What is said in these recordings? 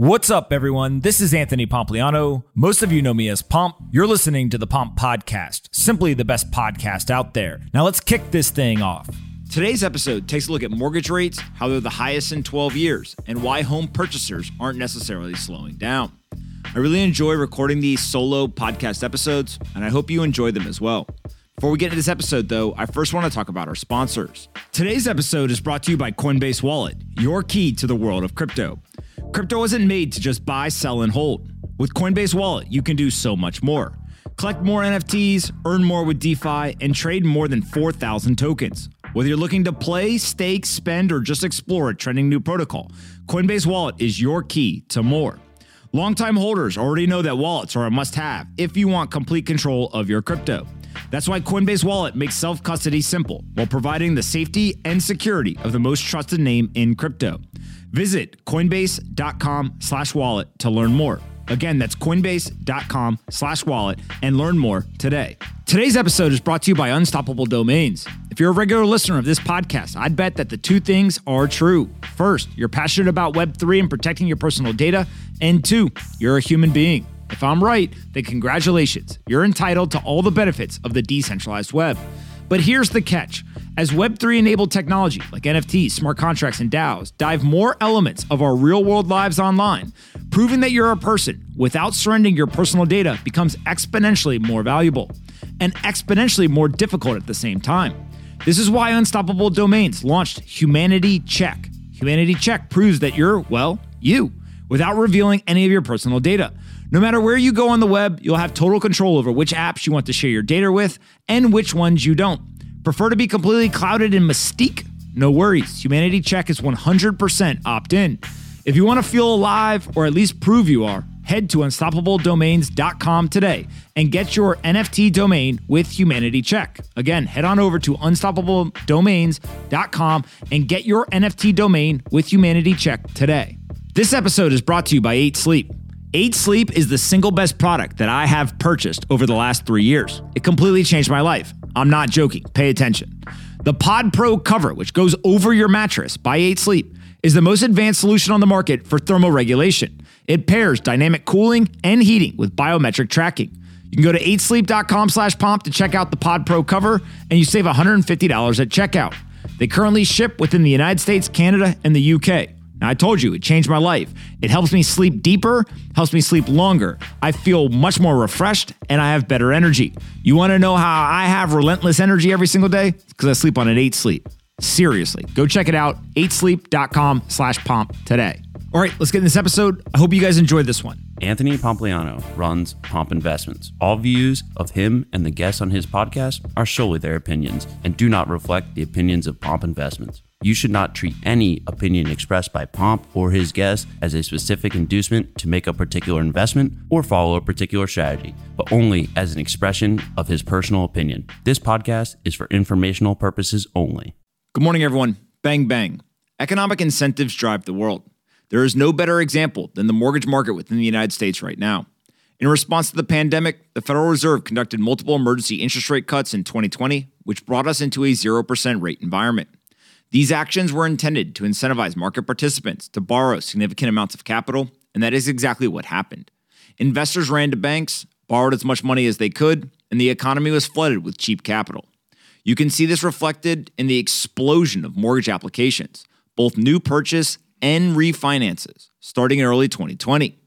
What's up, everyone? This is Anthony Pompliano. Most of you know me as Pomp. You're listening to the Pomp Podcast, simply the best podcast out there. Now let's kick this thing off. Today's episode takes a look at mortgage rates, how they're the highest in 12 years, and why home purchasers aren't necessarily slowing down. I really enjoy recording these solo podcast episodes, and I hope you enjoy them as well. Before we get into this episode, though, I first want to talk about our sponsors. Today's episode is brought to you by Coinbase Wallet, your key to the world of crypto. Crypto wasn't made to just buy, sell, and hold. With Coinbase Wallet, you can do so much more. Collect more NFTs, earn more with DeFi, and trade more than 4,000 tokens. Whether you're looking to play, stake, spend, or just explore a trending new protocol, Coinbase Wallet is your key to more. Longtime holders already know that wallets are a must have if you want complete control of your crypto. That's why Coinbase Wallet makes self custody simple while providing the safety and security of the most trusted name in crypto. Visit coinbase.com slash wallet to learn more. Again, that's coinbase.com slash wallet and learn more today. Today's episode is brought to you by Unstoppable Domains. If you're a regular listener of this podcast, I'd bet that the two things are true. First, you're passionate about Web3 and protecting your personal data. And two, you're a human being. If I'm right, then congratulations. You're entitled to all the benefits of the decentralized web. But here's the catch. As Web3 enabled technology like NFTs, smart contracts, and DAOs dive more elements of our real world lives online, proving that you're a person without surrendering your personal data becomes exponentially more valuable and exponentially more difficult at the same time. This is why Unstoppable Domains launched Humanity Check. Humanity Check proves that you're, well, you, without revealing any of your personal data. No matter where you go on the web, you'll have total control over which apps you want to share your data with and which ones you don't. Prefer to be completely clouded in mystique? No worries. Humanity Check is 100% opt in. If you want to feel alive or at least prove you are, head to unstoppabledomains.com today and get your NFT domain with Humanity Check. Again, head on over to unstoppabledomains.com and get your NFT domain with Humanity Check today. This episode is brought to you by 8 Sleep. 8 Sleep is the single best product that I have purchased over the last three years. It completely changed my life. I'm not joking. Pay attention. The Pod Pro cover, which goes over your mattress by 8 Sleep, is the most advanced solution on the market for thermoregulation. It pairs dynamic cooling and heating with biometric tracking. You can go to 8sleep.com slash pomp to check out the Pod Pro cover, and you save $150 at checkout. They currently ship within the United States, Canada, and the UK. Now, I told you, it changed my life. It helps me sleep deeper, helps me sleep longer. I feel much more refreshed, and I have better energy. You want to know how I have relentless energy every single day? Because I sleep on an 8 Sleep. Seriously, go check it out, 8sleep.com slash pomp today. All right, let's get in this episode. I hope you guys enjoyed this one. Anthony Pompliano runs Pomp Investments. All views of him and the guests on his podcast are solely their opinions and do not reflect the opinions of Pomp Investments. You should not treat any opinion expressed by Pomp or his guests as a specific inducement to make a particular investment or follow a particular strategy, but only as an expression of his personal opinion. This podcast is for informational purposes only. Good morning, everyone. Bang, bang. Economic incentives drive the world. There is no better example than the mortgage market within the United States right now. In response to the pandemic, the Federal Reserve conducted multiple emergency interest rate cuts in 2020, which brought us into a 0% rate environment. These actions were intended to incentivize market participants to borrow significant amounts of capital, and that is exactly what happened. Investors ran to banks, borrowed as much money as they could, and the economy was flooded with cheap capital. You can see this reflected in the explosion of mortgage applications, both new purchase and refinances, starting in early 2020.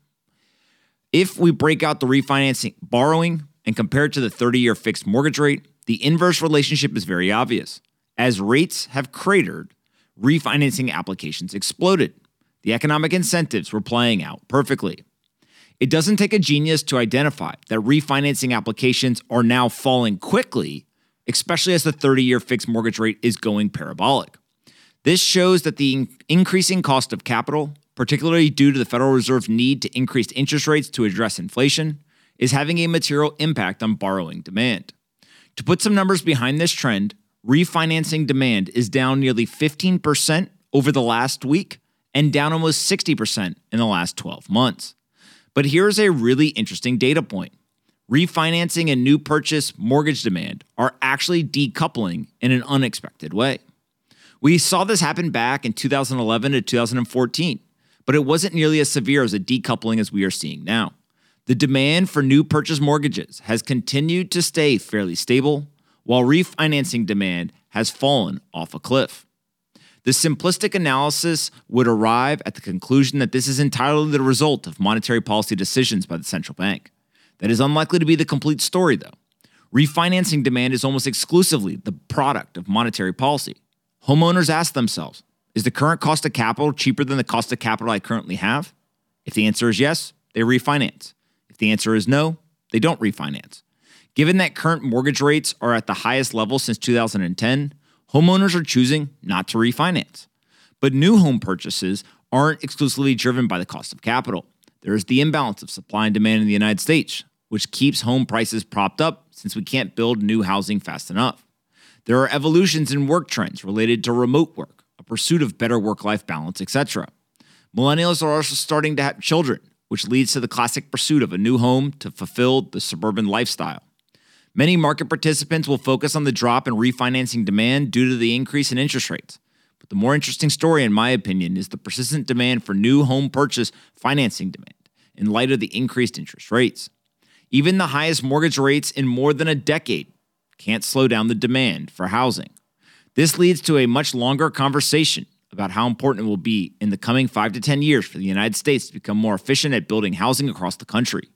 If we break out the refinancing borrowing and compare it to the 30 year fixed mortgage rate, the inverse relationship is very obvious. As rates have cratered, refinancing applications exploded. The economic incentives were playing out perfectly. It doesn't take a genius to identify that refinancing applications are now falling quickly, especially as the 30 year fixed mortgage rate is going parabolic. This shows that the increasing cost of capital, particularly due to the Federal Reserve's need to increase interest rates to address inflation, is having a material impact on borrowing demand. To put some numbers behind this trend, refinancing demand is down nearly 15% over the last week and down almost 60% in the last 12 months. But here's a really interesting data point refinancing and new purchase mortgage demand are actually decoupling in an unexpected way. We saw this happen back in 2011 to 2014, but it wasn't nearly as severe as a decoupling as we are seeing now. The demand for new purchase mortgages has continued to stay fairly stable, while refinancing demand has fallen off a cliff. The simplistic analysis would arrive at the conclusion that this is entirely the result of monetary policy decisions by the central bank. That is unlikely to be the complete story, though. Refinancing demand is almost exclusively the product of monetary policy. Homeowners ask themselves Is the current cost of capital cheaper than the cost of capital I currently have? If the answer is yes, they refinance. If the answer is no, they don't refinance. Given that current mortgage rates are at the highest level since 2010, homeowners are choosing not to refinance. But new home purchases aren't exclusively driven by the cost of capital. There is the imbalance of supply and demand in the United States, which keeps home prices propped up since we can't build new housing fast enough. There are evolutions in work trends related to remote work, a pursuit of better work life balance, etc. Millennials are also starting to have children, which leads to the classic pursuit of a new home to fulfill the suburban lifestyle. Many market participants will focus on the drop in refinancing demand due to the increase in interest rates. But the more interesting story, in my opinion, is the persistent demand for new home purchase financing demand in light of the increased interest rates. Even the highest mortgage rates in more than a decade can't slow down the demand for housing. This leads to a much longer conversation about how important it will be in the coming five to 10 years for the United States to become more efficient at building housing across the country.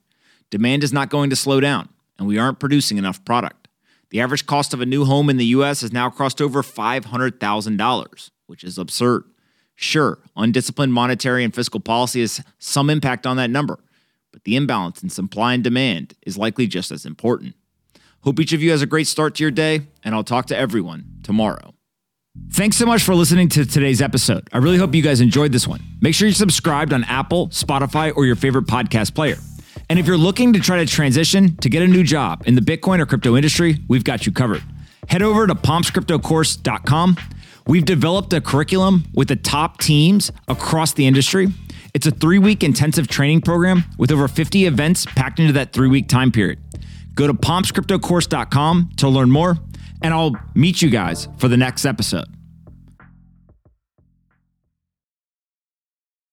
Demand is not going to slow down and we aren't producing enough product. The average cost of a new home in the US has now crossed over $500,000, which is absurd. Sure, undisciplined monetary and fiscal policy has some impact on that number, but the imbalance in supply and demand is likely just as important. Hope each of you has a great start to your day, and I'll talk to everyone tomorrow. Thanks so much for listening to today's episode. I really hope you guys enjoyed this one. Make sure you're subscribed on Apple, Spotify, or your favorite podcast player. And if you're looking to try to transition to get a new job in the Bitcoin or crypto industry, we've got you covered. Head over to pompscryptocourse.com. We've developed a curriculum with the top teams across the industry. It's a three week intensive training program with over 50 events packed into that three week time period. Go to pompscryptocourse.com to learn more, and I'll meet you guys for the next episode.